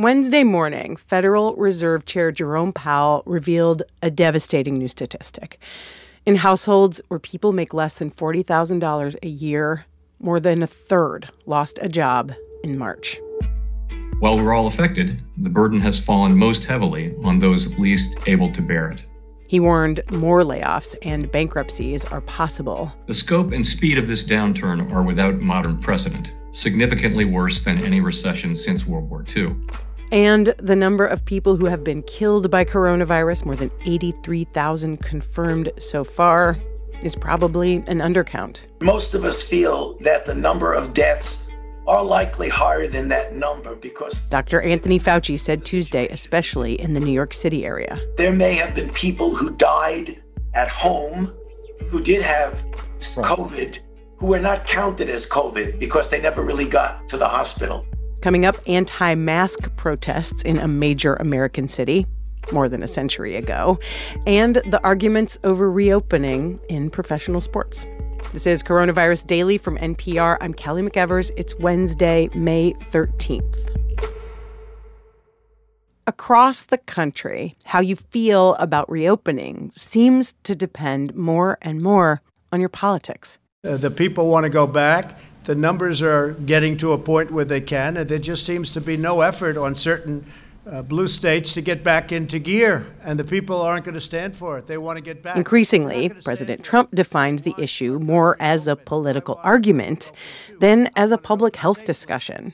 Wednesday morning, Federal Reserve Chair Jerome Powell revealed a devastating new statistic. In households where people make less than $40,000 a year, more than a third lost a job in March. While we're all affected, the burden has fallen most heavily on those least able to bear it. He warned more layoffs and bankruptcies are possible. The scope and speed of this downturn are without modern precedent, significantly worse than any recession since World War II. And the number of people who have been killed by coronavirus, more than 83,000 confirmed so far, is probably an undercount. Most of us feel that the number of deaths are likely higher than that number because Dr. Anthony Fauci said Tuesday, especially in the New York City area. There may have been people who died at home who did have COVID who were not counted as COVID because they never really got to the hospital. Coming up, anti mask protests in a major American city more than a century ago, and the arguments over reopening in professional sports. This is Coronavirus Daily from NPR. I'm Kelly McEvers. It's Wednesday, May 13th. Across the country, how you feel about reopening seems to depend more and more on your politics. Uh, the people want to go back the numbers are getting to a point where they can, and there just seems to be no effort on certain uh, blue states to get back into gear, and the people aren't going to stand for it. They want to get back. Increasingly, President Trump defines the issue more as a political argument than as a public health discussion.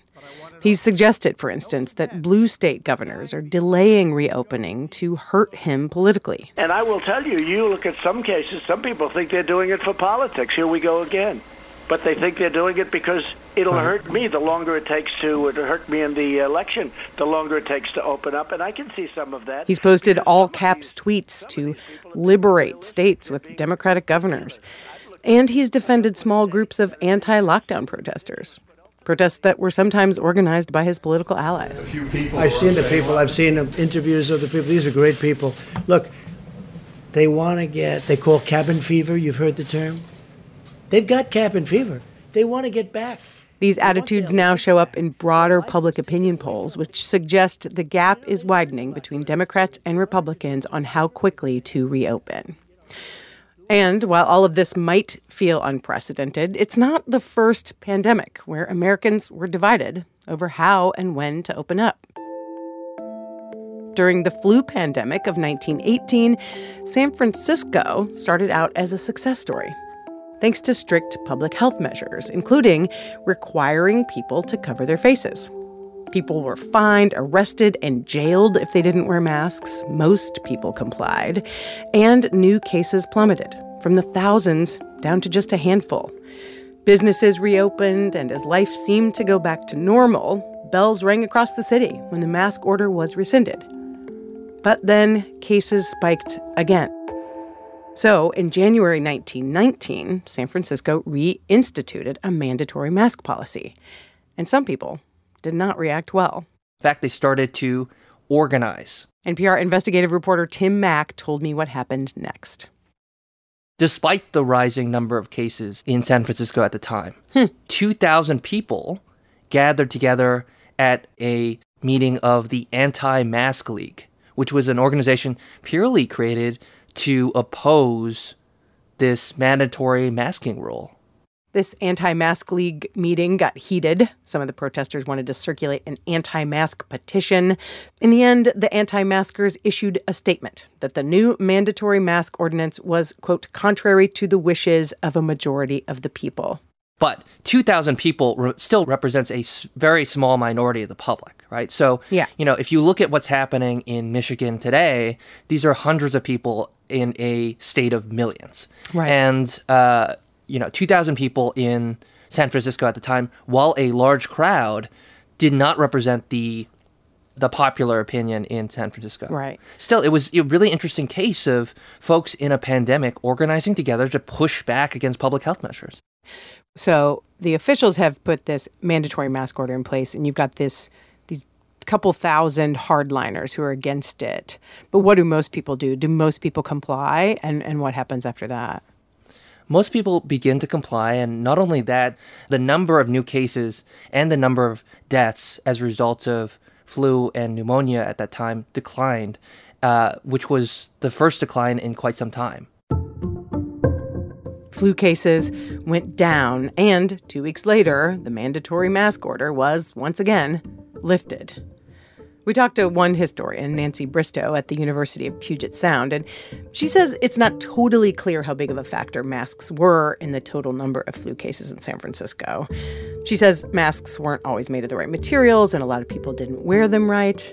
He's suggested, for instance, that blue state governors are delaying reopening to hurt him politically. And I will tell you, you look at some cases, some people think they're doing it for politics. Here we go again but they think they're doing it because it'll hurt me the longer it takes to it'll hurt me in the election the longer it takes to open up and i can see some of that. He's posted all caps tweets to liberate states with democratic governors. and he's defended small groups of anti-lockdown protesters protests that were sometimes organized by his political allies. I've seen the people. I've seen interviews of the people. These are great people. Look they want to get they call cabin fever you've heard the term They've got cap and fever. They want to get back. These attitudes now show up in broader public opinion polls, which suggest the gap is widening between Democrats and Republicans on how quickly to reopen. And while all of this might feel unprecedented, it's not the first pandemic where Americans were divided over how and when to open up. During the flu pandemic of 1918, San Francisco started out as a success story thanks to strict public health measures, including requiring people to cover their faces. People were fined, arrested, and jailed if they didn't wear masks. Most people complied. And new cases plummeted from the thousands down to just a handful. Businesses reopened, and as life seemed to go back to normal, bells rang across the city when the mask order was rescinded. But then cases spiked again. So, in January 1919, San Francisco reinstituted a mandatory mask policy. And some people did not react well. In fact, they started to organize. NPR investigative reporter Tim Mak told me what happened next. Despite the rising number of cases in San Francisco at the time, hmm. 2,000 people gathered together at a meeting of the Anti Mask League, which was an organization purely created to oppose this mandatory masking rule. This anti mask league meeting got heated. Some of the protesters wanted to circulate an anti mask petition. In the end, the anti maskers issued a statement that the new mandatory mask ordinance was, quote, contrary to the wishes of a majority of the people. But 2,000 people re- still represents a s- very small minority of the public, right? So, yeah. you know, if you look at what's happening in Michigan today, these are hundreds of people in a state of millions. Right. And, uh, you know, 2,000 people in San Francisco at the time, while a large crowd, did not represent the the popular opinion in San Francisco. Right. Still, it was a really interesting case of folks in a pandemic organizing together to push back against public health measures. So the officials have put this mandatory mask order in place, and you've got this couple thousand hardliners who are against it. But what do most people do? Do most people comply? And and what happens after that? most people begin to comply. And not only that, the number of new cases and the number of deaths as a result of flu and pneumonia at that time declined, uh, which was the first decline in quite some time. Flu cases went down, and two weeks later, the mandatory mask order was once again lifted. We talked to one historian, Nancy Bristow, at the University of Puget Sound, and she says it's not totally clear how big of a factor masks were in the total number of flu cases in San Francisco. She says masks weren't always made of the right materials, and a lot of people didn't wear them right.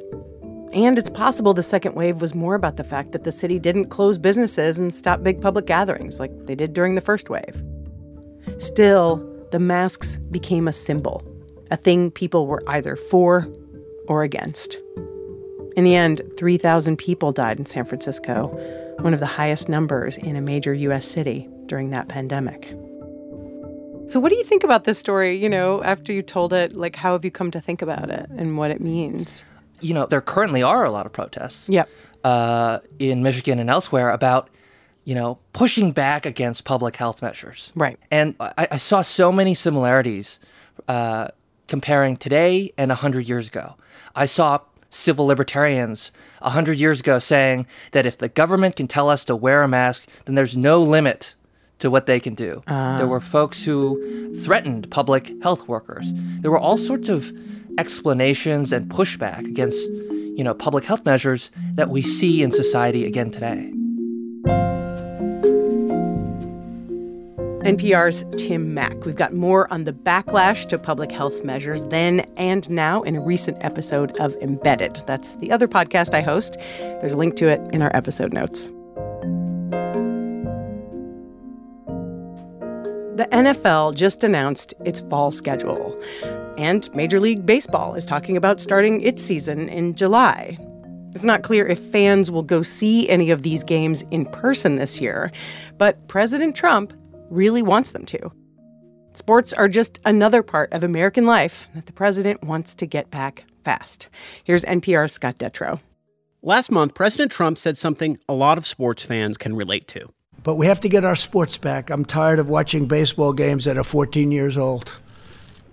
And it's possible the second wave was more about the fact that the city didn't close businesses and stop big public gatherings like they did during the first wave. Still, the masks became a symbol, a thing people were either for or against. In the end, 3,000 people died in San Francisco, one of the highest numbers in a major U.S. city during that pandemic. So, what do you think about this story? You know, after you told it, like, how have you come to think about it and what it means? You know, there currently are a lot of protests. Yep. Uh, in Michigan and elsewhere about, you know, pushing back against public health measures. Right. And I, I saw so many similarities uh, comparing today and 100 years ago. I saw civil libertarians 100 years ago saying that if the government can tell us to wear a mask, then there's no limit to what they can do. Uh. There were folks who threatened public health workers. There were all sorts of explanations and pushback against, you know, public health measures that we see in society again today. NPR's Tim Mak. We've got more on the backlash to public health measures then and now in a recent episode of Embedded. That's the other podcast I host. There's a link to it in our episode notes. The NFL just announced its fall schedule, and Major League Baseball is talking about starting its season in July. It's not clear if fans will go see any of these games in person this year, but President Trump really wants them to. Sports are just another part of American life that the president wants to get back fast. Here's NPR's Scott Detrow. Last month, President Trump said something a lot of sports fans can relate to. But we have to get our sports back. I'm tired of watching baseball games that are 14 years old.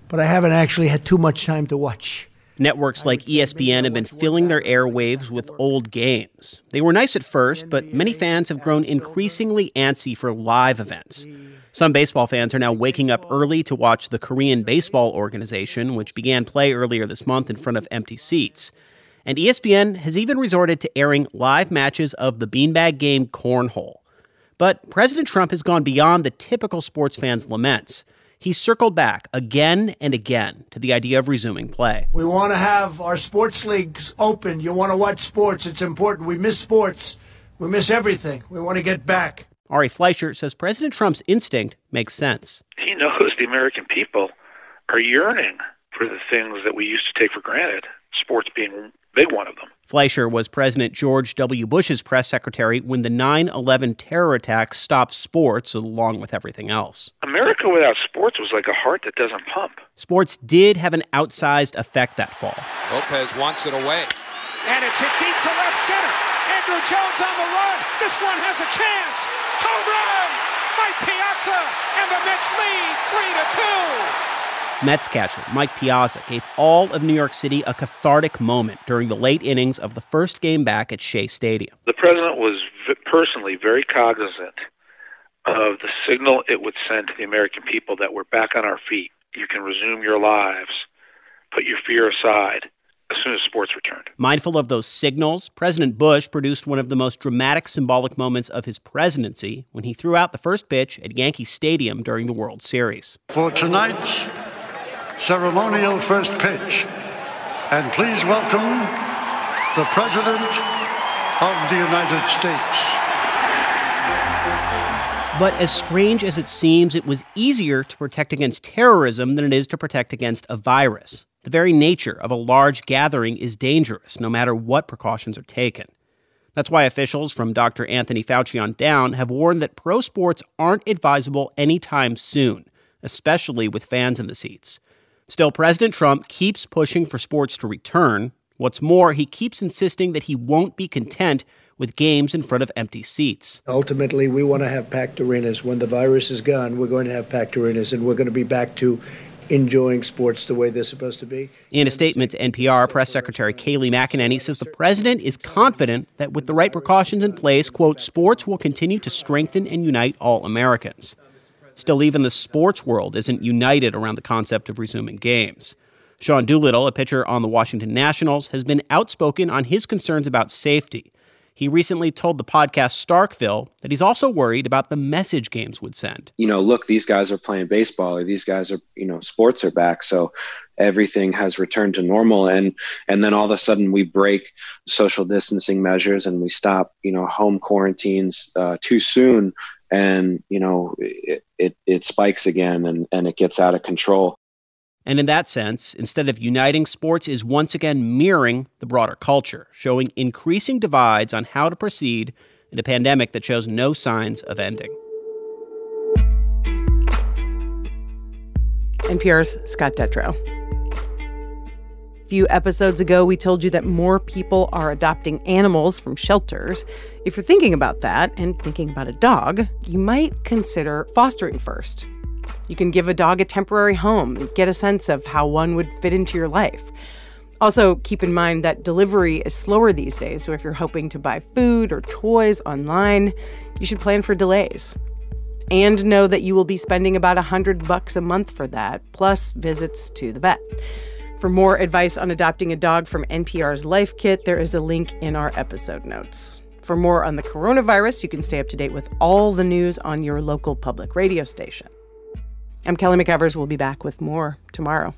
But I haven't actually had too much time to watch. Networks like ESPN have been filling their airwaves with old games. They were nice at first, but many fans have grown increasingly antsy for live events. Some baseball fans are now waking up early to watch the Korean Baseball Organization, which began play earlier this month in front of empty seats. And ESPN has even resorted to airing live matches of the beanbag game Cornhole. But President Trump has gone beyond the typical sports fans' laments he circled back again and again to the idea of resuming play. We want to have our sports leagues open. You want to watch sports. It's important. We miss sports. We miss everything. We want to get back. Ari Fleischer says President Trump's instinct makes sense. He knows the American people are yearning for the things that we used to take for granted, sports being big one of them. Fleischer was President George W. Bush's press secretary when the 9 11 terror attacks stopped sports along with everything else. America without sports was like a heart that doesn't pump. Sports did have an outsized effect that fall. Lopez wants it away. And it's hit deep to left center. Andruw Jones on the run. This one has a chance. Home run! Mike Piazza and the Mets lead 3 to 2. Mets catcher Mike Piazza gave all of New York City a cathartic moment during the late innings of the first game back at Shea Stadium. The president was v- personally very cognizant of the signal it would send to the American people that we're back on our feet. You can resume your lives, put your fear aside as soon as sports returned. Mindful of those signals, President Bush produced one of the most dramatic symbolic moments of his presidency when he threw out the first pitch at Yankee Stadium during the World Series. For tonight's ceremonial first pitch. And please welcome the President of the United States. But as strange as it seems, it was easier to protect against terrorism than it is to protect against a virus. The very nature of a large gathering is dangerous, no matter what precautions are taken. That's why officials from Dr. Anthony Fauci on down have warned that pro sports aren't advisable anytime soon, especially with fans in the seats. Still, President Trump keeps pushing for sports to return. What's more, he keeps insisting that he won't be content with games in front of empty seats. Ultimately, we want to have packed arenas. When the virus is gone, we're going to have packed arenas, and we're going to be back to enjoying sports the way they're supposed to be. In a statement to NPR, Press Secretary Kayleigh McEnany says the president is confident that with the right precautions in place, quote, sports will continue to strengthen and unite all Americans. Still, even the sports world isn't united around the concept of resuming games. Sean Doolittle, a pitcher on the Washington Nationals, has been outspoken on his concerns about safety. He recently told the podcast Starkville that he's also worried about the message games would send. You know, look, these guys are playing baseball, or these guys are, you know, sports are back, so everything has returned to normal, and and then all of a sudden we break social distancing measures and we stop, you know, home quarantines uh, too soon, and you know, it, it it spikes again, and and it gets out of control. And in that sense, instead of uniting, sports is once again mirroring the broader culture, showing increasing divides on how to proceed in a pandemic that shows no signs of ending. NPR's Scott Detrow. Few episodes ago, we told you that more people are adopting animals from shelters. If you're thinking about that and thinking about a dog, you might consider fostering first. You can give a dog a temporary home and get a sense of how one would fit into your life. Also, keep in mind that delivery is slower these days, so if you're hoping to buy food or toys online, you should plan for delays. And know that you will be spending about a 100 bucks a month for that, plus visits to the vet. For more advice on adopting a dog from NPR's Life Kit, there is a link in our episode notes. For more on the coronavirus, you can stay up to date with all the news on your local public radio station. I'm Kelly McEvers. We'll be back with more tomorrow.